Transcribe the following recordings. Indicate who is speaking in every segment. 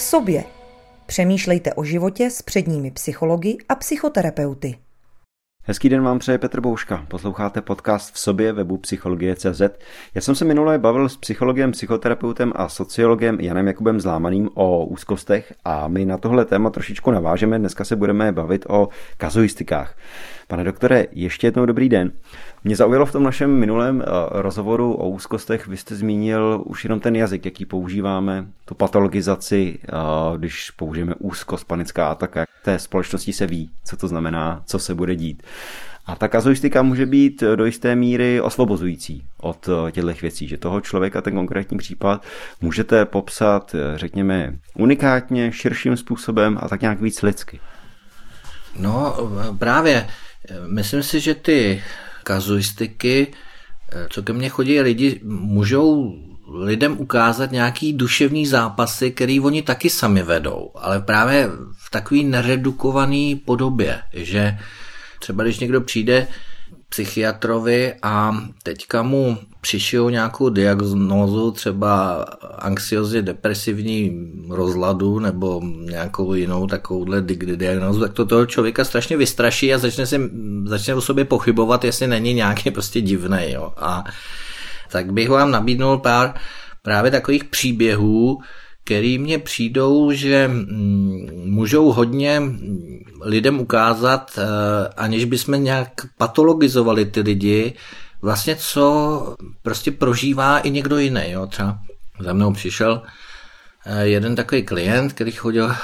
Speaker 1: v sobě. Přemýšlejte o životě s předními psychologi a psychoterapeuty.
Speaker 2: Hezký den vám přeje Petr Bouška. Posloucháte podcast v sobě webu Psychologie.cz. Já jsem se minule bavil s psychologem, psychoterapeutem a sociologem Janem Jakubem Zlámaným o úzkostech a my na tohle téma trošičku navážeme. Dneska se budeme bavit o kazuistikách. Pane doktore, ještě jednou dobrý den. Mě zaujalo v tom našem minulém eh, rozhovoru o úzkostech, vy jste zmínil už jenom ten jazyk, jaký používáme, tu patologizaci, eh, když použijeme úzkost, panická ataka. Té společnosti se ví, co to znamená, co se bude dít. A ta kazuistika může být do jisté míry osvobozující od eh, těchto věcí, že toho člověka, ten konkrétní případ, můžete popsat, řekněme, unikátně, širším způsobem a tak nějak víc lidsky.
Speaker 3: No právě, myslím si, že ty kazuistiky, eh, co ke mně chodí lidi, můžou lidem ukázat nějaký duševní zápasy, který oni taky sami vedou, ale právě v takový neredukovaný podobě, že třeba když někdo přijde psychiatrovi a teďka mu přišel nějakou diagnózu, třeba anxiozně depresivní rozladu nebo nějakou jinou takovouhle diagnózu, tak to toho člověka strašně vystraší a začne, si, začne o sobě pochybovat, jestli není nějaký prostě divný. Jo. A tak bych vám nabídnul pár právě takových příběhů, který mně přijdou, že mm, můžou hodně lidem ukázat, eh, aniž bychom nějak patologizovali ty lidi, vlastně co prostě prožívá i někdo jiný. Jo. Třeba za mnou přišel eh, jeden takový klient, který chodil eh,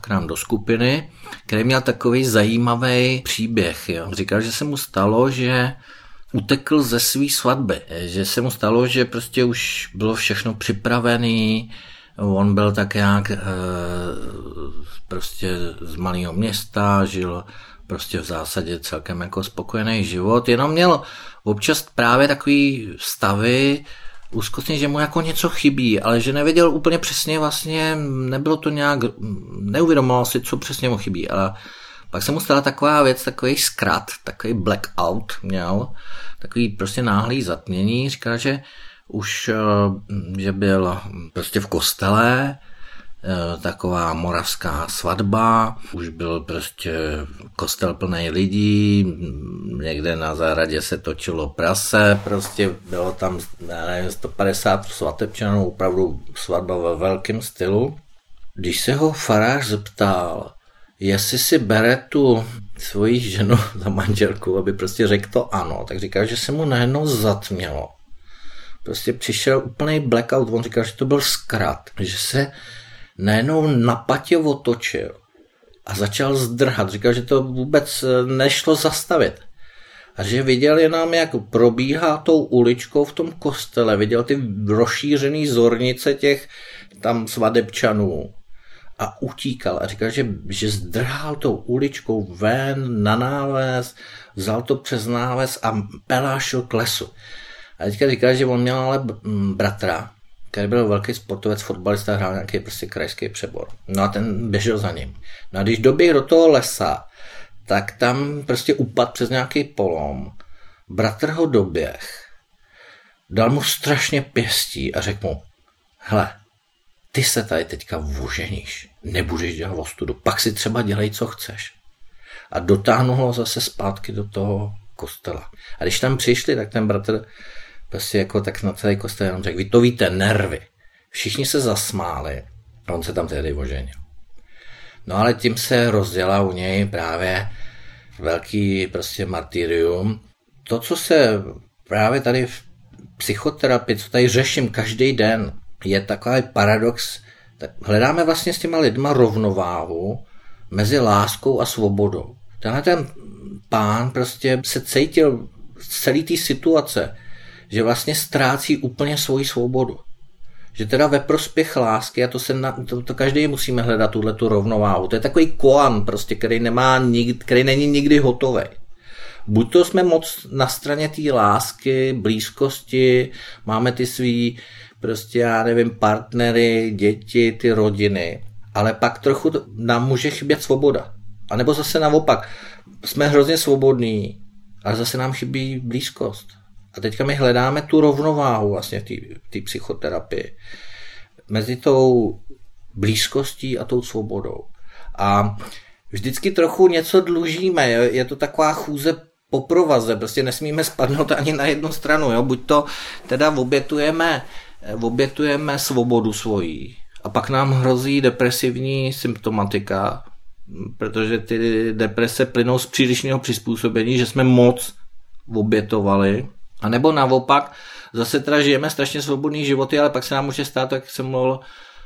Speaker 3: k nám do skupiny, který měl takový zajímavý příběh. Jo. Říkal, že se mu stalo, že utekl ze své svatby, že se mu stalo, že prostě už bylo všechno připravené, On byl tak nějak e, prostě z malého města, žil prostě v zásadě celkem jako spokojený život, jenom měl občas právě takový stavy, úzkostně, že mu jako něco chybí, ale že nevěděl úplně přesně vlastně, nebylo to nějak, neuvědomoval si, co přesně mu chybí. A pak se mu stala taková věc, takový zkrat, takový blackout měl, takový prostě náhlý zatmění, říká, že už, eh, že byl prostě v kostele, eh, taková moravská svatba, už byl prostě kostel plný lidí, někde na zahradě se točilo prase, prostě bylo tam nevím, 150 svatebčanů, opravdu svatba ve velkém stylu. Když se ho farář zeptal, jestli si bere tu svoji ženu za manželku, aby prostě řekl to ano, tak říkal, že se mu najednou zatmělo prostě přišel úplný blackout. On říkal, že to byl zkrat, že se najednou napatě otočil a začal zdrhat. Říkal, že to vůbec eh, nešlo zastavit. A že viděl jenom, jak probíhá tou uličkou v tom kostele, viděl ty rozšířený zornice těch tam svadebčanů a utíkal a říkal, že, že zdrhal tou uličkou ven na náves, vzal to přes náves a pelášil k lesu. A teďka říká, že on měl ale bratra, který byl velký sportovec, fotbalista, hrál nějaký prostě krajský přebor. No a ten běžel za ním. No a když doběh do toho lesa, tak tam prostě upad přes nějaký polom. Bratr ho doběh, dal mu strašně pěstí a řekl mu, hele, ty se tady teďka vůženíš, nebudeš dělat ostudu, pak si třeba dělej, co chceš. A dotáhnul ho zase zpátky do toho kostela. A když tam přišli, tak ten bratr prostě jako tak na celý kostel jenom řekl, vy to víte, nervy. Všichni se zasmáli a on se tam tehdy oženil. No ale tím se rozdělá u něj právě velký prostě martyrium. To, co se právě tady v psychoterapii, co tady řeším každý den, je takový paradox, tak hledáme vlastně s těma lidma rovnováhu mezi láskou a svobodou. Tenhle ten pán prostě se cítil z celé té situace, že vlastně ztrácí úplně svoji svobodu. Že teda ve prospěch lásky, a to, se na, to, to každý musíme hledat tuhle tu rovnováhu. To je takový koan, prostě, který, nemá nikdy, který není nikdy hotový. Buď to jsme moc na straně té lásky, blízkosti, máme ty svý, prostě já nevím, partnery, děti, ty rodiny, ale pak trochu nám může chybět svoboda. A nebo zase naopak, jsme hrozně svobodní, ale zase nám chybí blízkost. A teďka my hledáme tu rovnováhu vlastně v té psychoterapii mezi tou blízkostí a tou svobodou. A vždycky trochu něco dlužíme, je to taková chůze po provaze, prostě nesmíme spadnout ani na jednu stranu, jo? buď to teda obětujeme, obětujeme svobodu svojí. A pak nám hrozí depresivní symptomatika, protože ty deprese plynou z přílišného přizpůsobení, že jsme moc obětovali, a nebo naopak, zase teda žijeme strašně svobodný životy, ale pak se nám může stát, jak jsem mluvil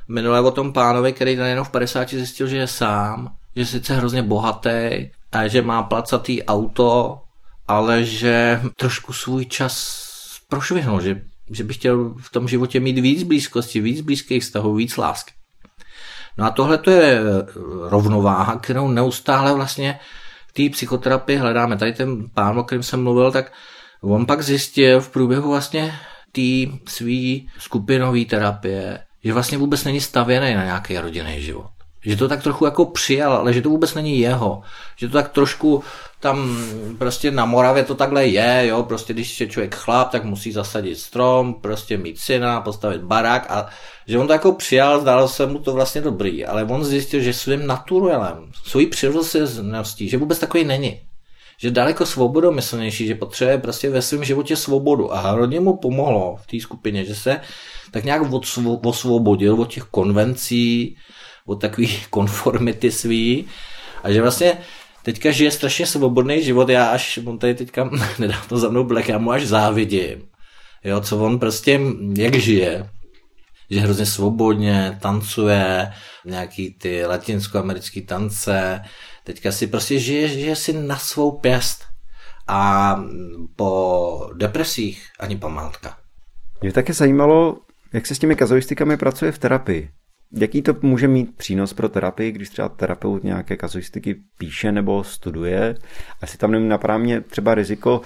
Speaker 3: minule o tom pánovi, který najednou v 50 zjistil, že je sám, že je sice hrozně bohatý a že má placatý auto, ale že trošku svůj čas prošvihnul, že, že by chtěl v tom životě mít víc blízkosti, víc blízkých vztahů, víc lásky. No a tohle to je rovnováha, kterou neustále vlastně v té psychoterapii hledáme. Tady ten pán, o kterém jsem mluvil, tak on pak zjistil v průběhu vlastně té svý skupinové terapie, že vlastně vůbec není stavěný na nějaký rodinný život. Že to tak trochu jako přijal, ale že to vůbec není jeho. Že to tak trošku tam prostě na Moravě to takhle je, jo, prostě když je člověk chlap, tak musí zasadit strom, prostě mít syna, postavit barák a že on to jako přijal, zdálo se mu to vlastně dobrý, ale on zjistil, že svým naturelem, svojí přirozeností, že vůbec takový není. Že daleko svobodomyslnější, že potřebuje prostě ve svém životě svobodu a hodně mu pomohlo v té skupině, že se tak nějak osvobodil od těch konvencí, od takových konformity svý. A že vlastně teďka žije strašně svobodný život, já až, on tady teďka nedávno za mnou Black, já mu až závidím, jo, co on prostě, jak žije, že hrozně svobodně tancuje, nějaký ty latinskoamerický tance, teďka si prostě žije, žije si na svou pěst. A po depresích ani památka.
Speaker 2: Mě taky zajímalo, jak se s těmi kazuistikami pracuje v terapii. Jaký to může mít přínos pro terapii, když třeba terapeut nějaké kazuistiky píše nebo studuje? Asi tam nemůže napadá třeba riziko,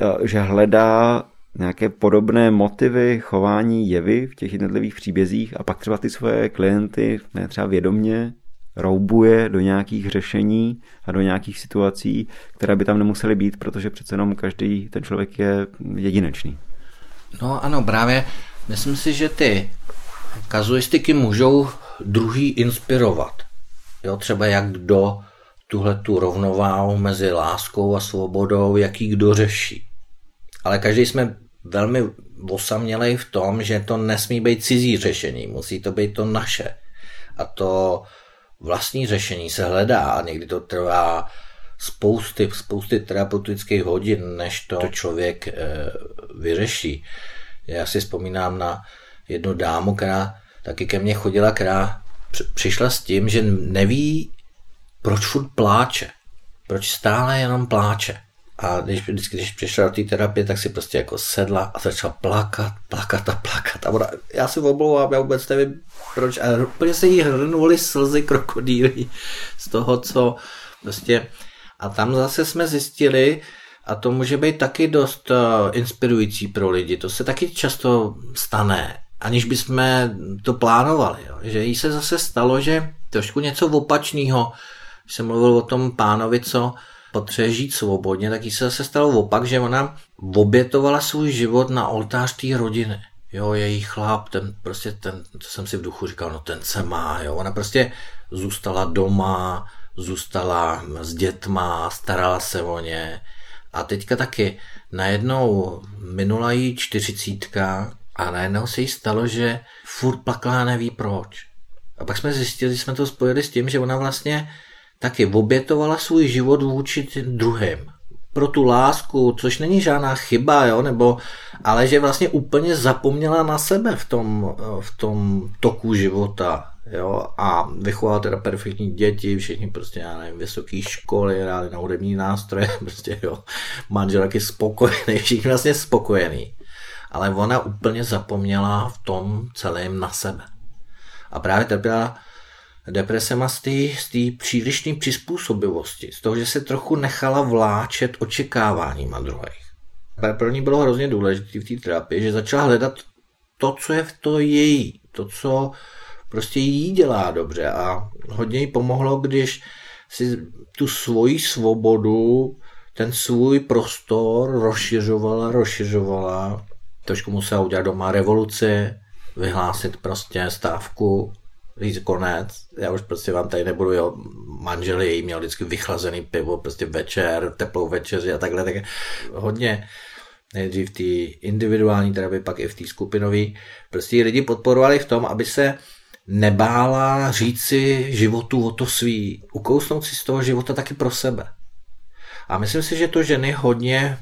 Speaker 2: eh, že hledá nějaké podobné motivy, chování, jevy v těch jednotlivých příbězích a pak třeba ty svoje klienty, ne třeba vědomně, roubuje do nějakých řešení a do nějakých situací, které by tam nemusely být, protože přece jenom každý ten člověk je jedinečný.
Speaker 3: No ano, právě myslím si, že ty kazuistiky můžou druhý inspirovat. Jo, třeba jak kdo tuhle tu rovnováhu mezi láskou a svobodou, jaký kdo řeší. Ale každý jsme velmi osamělej v tom, že to nesmí být cizí řešení, musí to být to naše. A to vlastní řešení se hledá a někdy to trvá spousty, spousty terapeutických hodin, než to člověk e, vyřeší. Já si vzpomínám na jednu dámu, která taky ke mně chodila, která přišla s tím, že neví, proč furt pláče. Proč stále jenom pláče. A když, když přišla do té terapie, tak si prostě jako sedla a začala plakat, plakat a plakat. A ona, já si omlouvám, já vůbec nevím proč. A úplně se jí hrnuly slzy krokodýly z toho, co prostě... A tam zase jsme zjistili, a to může být taky dost uh, inspirující pro lidi. To se taky často stane, aniž bychom to plánovali. Jo. Že jí se zase stalo, že trošku něco opačného, když jsem mluvil o tom pánovi, co potřebuje žít svobodně, tak jí se zase stalo opak, že ona obětovala svůj život na oltář té rodiny. Jo, její chlap, ten prostě ten, co jsem si v duchu říkal, no ten se má, jo. Ona prostě zůstala doma, zůstala s dětma, starala se o ně. A teďka taky najednou minula jí čtyřicítka a najednou se jí stalo, že furt plakala neví proč. A pak jsme zjistili, že jsme to spojili s tím, že ona vlastně taky obětovala svůj život vůči druhým. Pro tu lásku, což není žádná chyba, jo, nebo, ale že vlastně úplně zapomněla na sebe v tom, v tom toku života. Jo, a vychovala teda perfektní děti, všichni prostě, já nevím, vysoké školy, hráli na hudební nástroje, prostě jo, manžel taky spokojený, všichni vlastně spokojený. Ale ona úplně zapomněla v tom celém na sebe. A právě trpěla depresema z té přílišné přizpůsobivosti, z toho, že se trochu nechala vláčet očekáváníma druhých. Pro ní bylo hrozně důležité v té terapii, že začala hledat to, co je v to její, to, co prostě jí dělá dobře a hodně jí pomohlo, když si tu svoji svobodu, ten svůj prostor rozšiřovala, rozšiřovala. Trošku musela udělat doma revoluci, vyhlásit prostě stávku říct konec, já už prostě vám tady nebudu, jo, manžel její měl vždycky vychlazený pivo, prostě večer, teplou večeři a takhle, tak hodně nejdřív té individuální terapii, pak i v té skupinové. Prostě lidi podporovali v tom, aby se nebála říct si životu o to svý, ukousnout si z toho života taky pro sebe. A myslím si, že to ženy hodně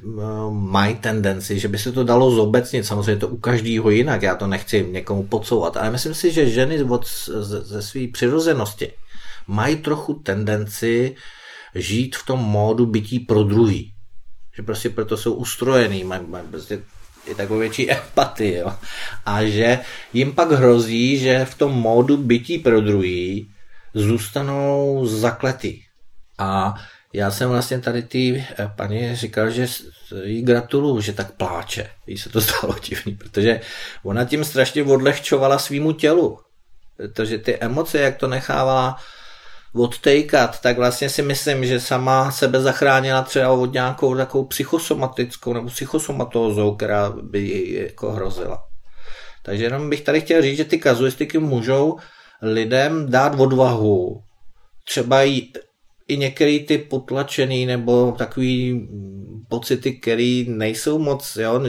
Speaker 3: mají tendenci, že by se to dalo zobecnit, samozřejmě to u každého jinak, já to nechci někomu podsouvat, ale myslím si, že ženy od, ze, ze své přirozenosti mají trochu tendenci žít v tom módu bytí pro druhý. Že prostě proto jsou ustrojený, mají, mají prostě i takovou větší empatii. Jo? A že jim pak hrozí, že v tom módu bytí pro druhý zůstanou zakletý. A já jsem vlastně tady ty eh, paní říkal, že jí gratuluju, že tak pláče. Jí se to stalo divný, protože ona tím strašně odlehčovala svýmu tělu. Protože ty emoce, jak to nechává odtejkat, tak vlastně si myslím, že sama sebe zachránila třeba od nějakou takovou psychosomatickou nebo psychosomatózou, která by jí jako hrozila. Takže jenom bych tady chtěl říct, že ty kazuistiky můžou lidem dát odvahu třeba jít i některé ty potlačený nebo takový pocity, které nejsou moc, jo,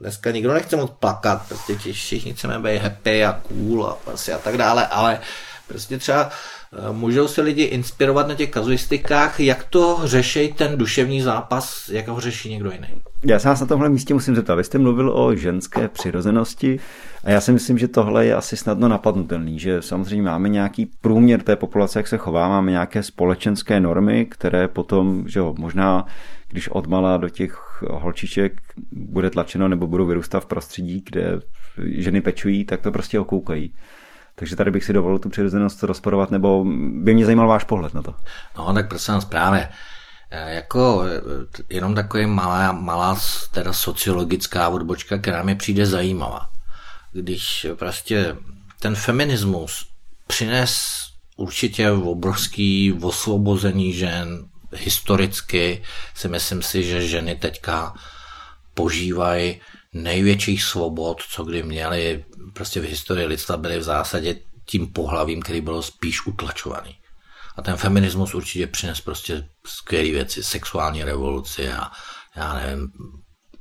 Speaker 3: dneska nikdo nechce moc plakat, prostě všichni chceme být happy a cool a, prostě a tak dále, ale prostě třeba můžou se lidi inspirovat na těch kazuistikách, jak to řeší ten duševní zápas, jak ho řeší někdo jiný.
Speaker 2: Já se vás na tomhle místě musím zeptat. Vy jste mluvil o ženské přirozenosti a já si myslím, že tohle je asi snadno napadnutelný, že samozřejmě máme nějaký průměr té populace, jak se chová, máme nějaké společenské normy, které potom, že jo, možná když odmala do těch holčiček bude tlačeno nebo budou vyrůstat v prostředí, kde ženy pečují, tak to prostě okoukají. Takže tady bych si dovolil tu přirozenost rozporovat, nebo by mě zajímal váš pohled na to.
Speaker 3: No, tak prosím vás, právě. E, jako e, jenom takový malá, malá teda sociologická odbočka, která mi přijde zajímavá. Když prostě ten feminismus přines určitě obrovský osvobození žen, historicky si myslím si, že ženy teďka požívají největších svobod, co kdy měli prostě v historii lidstva, byly v zásadě tím pohlavím, který bylo spíš utlačovaný. A ten feminismus určitě přines prostě skvělé věci, sexuální revoluci a já nevím,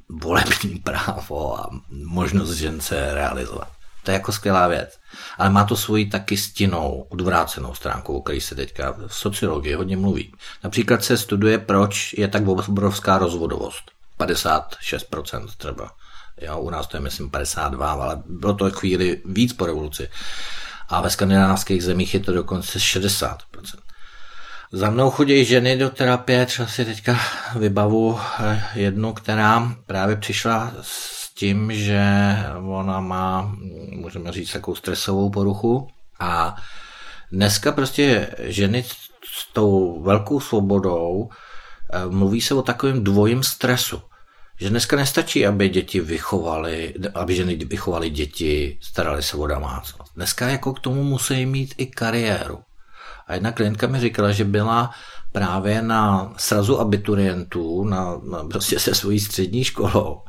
Speaker 3: volební právo a možnost žen se realizovat. To je jako skvělá věc. Ale má to svoji taky stinnou, odvrácenou stránku, o které se teďka v sociologii hodně mluví. Například se studuje, proč je tak obrovská rozvodovost. 56% třeba. Jo, u nás to je myslím 52, ale bylo to chvíli víc po revoluci. A ve skandinávských zemích je to dokonce 60%. Za mnou chodí ženy do terapie, třeba si teďka vybavu eh, jednu, která právě přišla s tím, že ona má, můžeme říct, takovou stresovou poruchu a dneska prostě ženy s tou velkou svobodou eh, mluví se o takovém dvojím stresu že dneska nestačí, aby děti vychovali, aby ženy vychovali děti, starali se o domácnost. Dneska jako k tomu musí mít i kariéru. A jedna klientka mi říkala, že byla právě na srazu abiturientů, na, na prostě se svojí střední školou.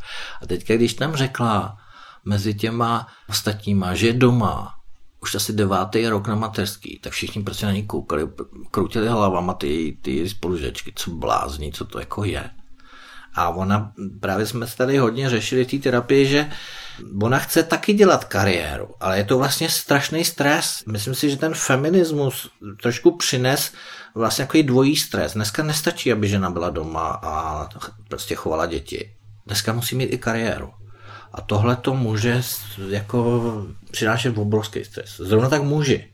Speaker 3: A teďka, když tam řekla mezi těma ostatníma, že je doma, už asi devátý rok na mateřský, tak všichni prostě na ní koukali, kroutili hlavama ty, ty spolužečky, co blázní, co to jako je. A ona, právě jsme tady hodně řešili té terapii, že ona chce taky dělat kariéru, ale je to vlastně strašný stres. Myslím si, že ten feminismus trošku přines vlastně jako dvojí stres. Dneska nestačí, aby žena byla doma a prostě chovala děti. Dneska musí mít i kariéru. A tohle to může jako přinášet obrovský stres. Zrovna tak muži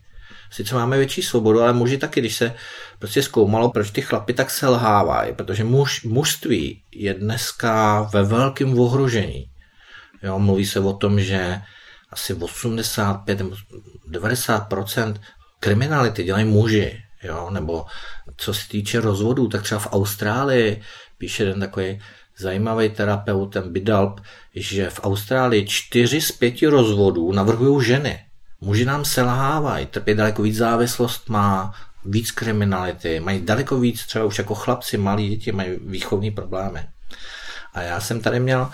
Speaker 3: sice máme větší svobodu, ale muži taky, když se prostě zkoumalo, proč ty chlapy tak selhávají, protože muž, mužství je dneska ve velkém ohrožení. Jo, mluví se o tom, že asi 85 nebo 90% kriminality dělají muži. Jo, nebo co se týče rozvodů, tak třeba v Austrálii píše jeden takový zajímavý terapeut, ten Bidalp, že v Austrálii čtyři z pěti rozvodů navrhují ženy. Muži nám selhávají, trpí daleko víc závislost, má víc kriminality, mají daleko víc, třeba už jako chlapci, malí děti, mají výchovní problémy. A já jsem tady měl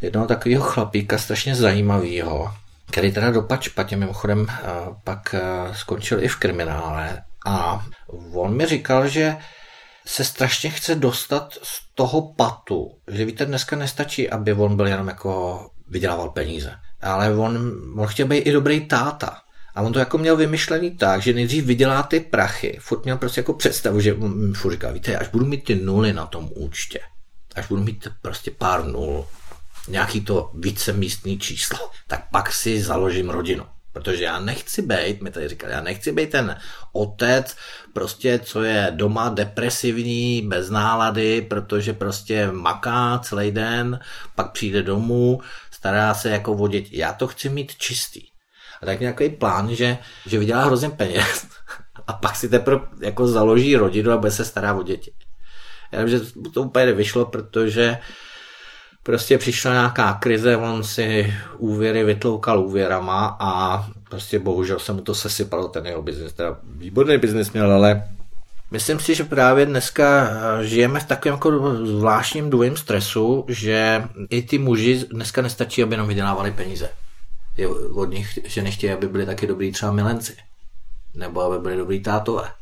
Speaker 3: jednoho takového chlapíka, strašně zajímavého. který teda dopad špatně, mimochodem pak skončil i v kriminále. A on mi říkal, že se strašně chce dostat z toho patu, že víte, dneska nestačí, aby on byl jenom jako vydělával peníze, ale on, on chtěl být i dobrý táta. A on to jako měl vymyšlený tak, že nejdřív vydělá ty prachy, furt měl prostě jako představu, že furt říká, víte, až budu mít ty nuly na tom účtě, až budu mít prostě pár nul, nějaký to vícemístný číslo, tak pak si založím rodinu. Protože já nechci být, mi tady říkali, já nechci být ten otec, prostě co je doma depresivní, bez nálady, protože prostě maká celý den, pak přijde domů, stará se jako o děti. Já to chci mít čistý. A tak nějaký plán, že, že vydělá hrozně peněz a pak si teprve jako založí rodinu a bude se stará o děti. Já vím, že to úplně nevyšlo, protože prostě přišla nějaká krize, on si úvěry vytloukal úvěrama a prostě bohužel se mu to sesypalo, ten jeho biznis, teda výborný biznis měl, ale myslím si, že právě dneska žijeme v takovém jako zvláštním dvojím stresu, že i ty muži dneska nestačí, aby jenom vydělávali peníze. Je od nich, že nechtějí, aby byli taky dobrý třeba milenci. Nebo aby byli dobrý tátové.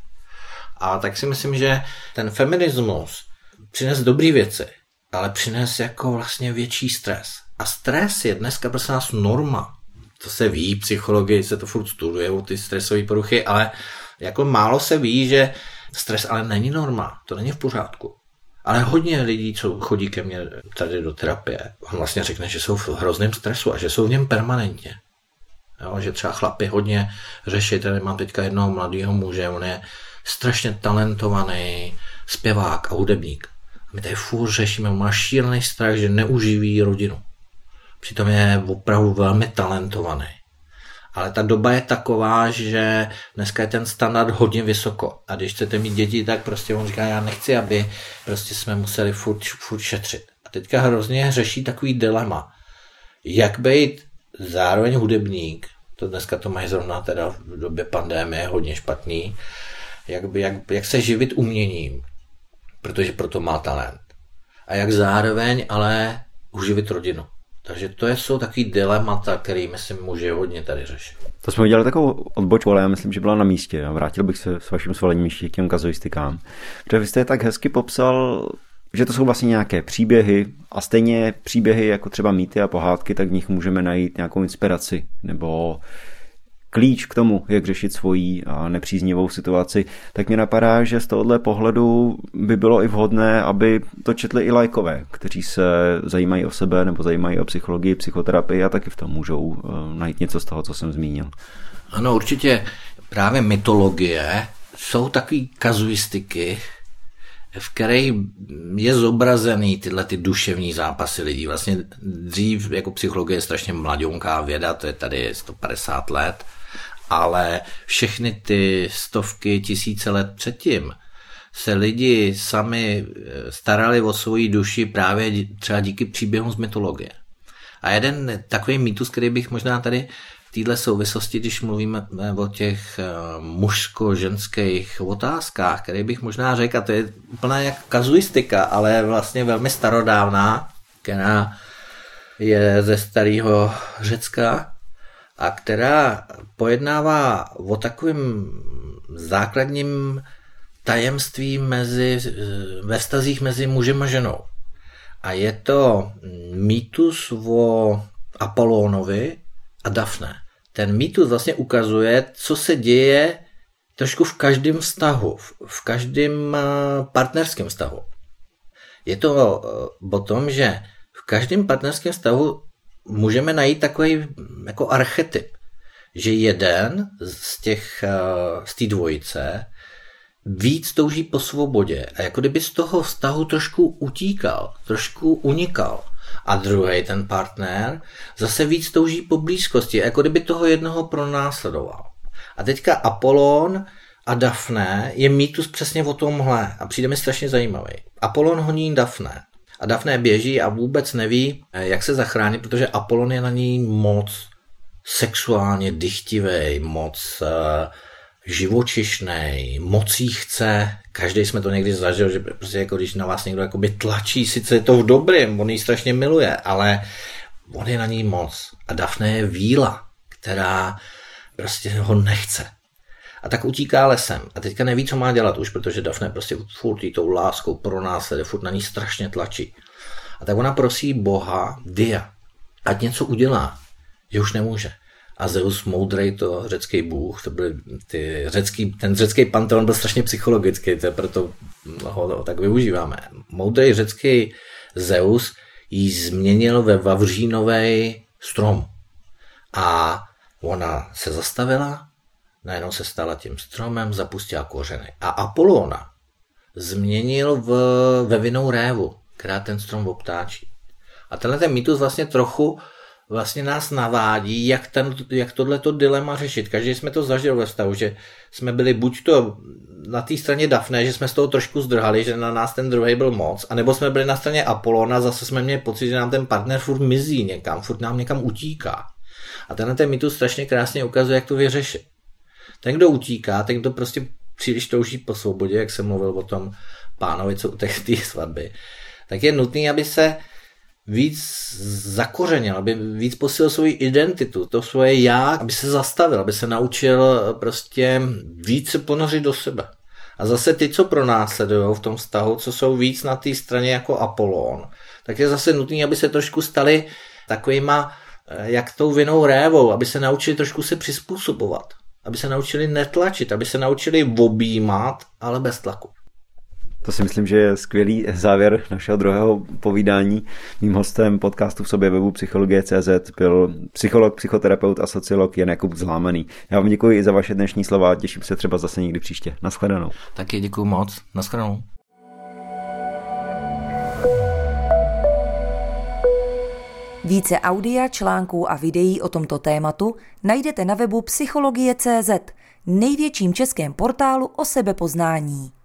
Speaker 3: A tak si myslím, že ten feminismus přines dobré věci, ale přines jako vlastně větší stres. A stres je dneska prostě nás norma. To se ví, psychologii se to furt studuje, ty stresové poruchy, ale jako málo se ví, že stres ale není norma, to není v pořádku. Ale hodně lidí, co chodí ke mně tady do terapie, on vlastně řekne, že jsou v hrozném stresu a že jsou v něm permanentně. Jo, že třeba chlapi hodně řeší, tady mám teďka jednoho mladého muže, on je strašně talentovaný zpěvák a hudebník. My tady furt řešíme, má šílený strach, že neuživí rodinu. Přitom je opravdu velmi talentovaný. Ale ta doba je taková, že dneska je ten standard hodně vysoko. A když chcete mít děti, tak prostě on říká, já nechci, aby prostě jsme museli furt, furt šetřit. A teďka hrozně řeší takový dilema. Jak být zároveň hudebník, to dneska to mají zrovna teda v době pandémie hodně špatný, jak, by, jak, jak se živit uměním, protože proto má talent. A jak zároveň ale uživit rodinu. Takže to jsou takový dilemata, který myslím může hodně tady řešit.
Speaker 2: To jsme udělali takovou odbočku, ale já myslím, že byla na místě. A vrátil bych se s vaším svolením ještě k těm kazuistikám. Protože vy jste tak hezky popsal, že to jsou vlastně nějaké příběhy a stejně příběhy jako třeba mýty a pohádky, tak v nich můžeme najít nějakou inspiraci nebo klíč k tomu, jak řešit svoji nepříznivou situaci, tak mě napadá, že z tohohle pohledu by bylo i vhodné, aby to četli i lajkové, kteří se zajímají o sebe nebo zajímají o psychologii, psychoterapii a taky v tom můžou eh, najít něco z toho, co jsem zmínil.
Speaker 3: Ano, určitě právě mytologie jsou takové kazuistiky, v kterých je zobrazený tyhle ty duševní zápasy lidí. Vlastně dřív jako psychologie je strašně mladionká věda, to je tady 150 let, ale všechny ty stovky, tisíce let předtím se lidi sami eh, starali o svoji duši právě třeba díky příběhům z mytologie. A jeden takový mýtus, který bych možná tady v této souvislosti, když mluvíme o těch eh, mužsko-ženských otázkách, který bych možná řekl, a to je úplná jak kazuistika, ale vlastně velmi starodávná, která je ze starého Řecka, a která pojednává o takovém základním tajemství mezi, ve stazích mezi mužem a ženou. A je to mýtus o Apolónovi a Dafne. Ten mýtus vlastně ukazuje, co se děje trošku v každém vztahu, v každém eh, partnerském vztahu. Je to eh, o tom, že v každém partnerském vztahu můžeme najít takový jako archetyp, že jeden z těch, eh, z té dvojice víc touží po svobodě a jako kdyby z toho vztahu trošku utíkal, trošku unikal. A druhý, ten partner, zase víc touží po blízkosti, jako kdyby toho jednoho pronásledoval. A teďka Apollon a Dafne je mýtus přesně o tomhle a přijde mi strašně zajímavý. Apollon honí Dafne a Daphne běží a vůbec neví, eh, jak se zachránit, protože Apollon je na ní moc sexuálně dychtivý, moc uh, živočišný, moc jí chce. Každý jsme to někdy zažil, že prostě jako když na vás někdo jakoby tlačí, sice je to v dobrém, on ji strašně miluje, ale on je na ní moc. A Daphne je víla. která prostě ho nechce. A tak utíká lesem. A teďka neví, co má dělat už, protože Daphne prostě furt jí tou láskou pro nás furt na ní strašně tlačí. A tak ona prosí Boha, Dia, ať něco udělá, že už nemůže. A Zeus moudrej, to řecký bůh, to byl ty řecký, ten řecký panteon byl strašně psychologický, to je proto ho, tak využíváme. Moudrej řecký Zeus ji změnil ve vavřínový strom. A ona se zastavila, najednou se stala tím stromem, zapustila kořeny. A Apolona změnil v, ve vinou révu, která ten strom obtáčí. A tenhle ten mýtus vlastně trochu vlastně nás navádí, jak, ten, jak tohleto dilema řešit. Každý jsme to zažil ve stavu, že jsme byli buď to na té straně Dafne, že jsme z toho trošku zdrhali, že na nás ten druhý byl moc, anebo jsme byli na straně Apolona, zase jsme měli pocit, že nám ten partner furt mizí někam, furt nám někam utíká. A tenhle ten mýtus strašně krásně ukazuje, jak to vyřešit. Ten, kdo utíká, ten, kdo prostě příliš touží po svobodě, jak jsem mluvil o tom pánovi, co utek té svatby, tak je nutný, aby se víc zakořenil, aby víc posil svou identitu, to svoje já, aby se zastavil, aby se naučil prostě víc se ponořit do sebe. A zase ty, co pro nás sledují v tom vztahu, co jsou víc na té straně jako Apollon, tak je zase nutný, aby se trošku stali takovýma, eh, jak tou vinou révou, aby se naučili trošku se přizpůsobovat, aby se naučili netlačit, aby se naučili objímat, ale bez tlaku.
Speaker 2: To si myslím, že je skvělý závěr našeho druhého povídání. Mým hostem podcastu v sobě webu Psychologie.cz byl psycholog, psychoterapeut a sociolog Jan Jakub Zlámaný. Já vám děkuji i za vaše dnešní slova a těším se třeba zase někdy příště. Naschledanou.
Speaker 3: Taky děkuji moc. Naschledanou.
Speaker 1: Více audia, článků a videí o tomto tématu najdete na webu Psychologie.cz, největším českém portálu o sebepoznání.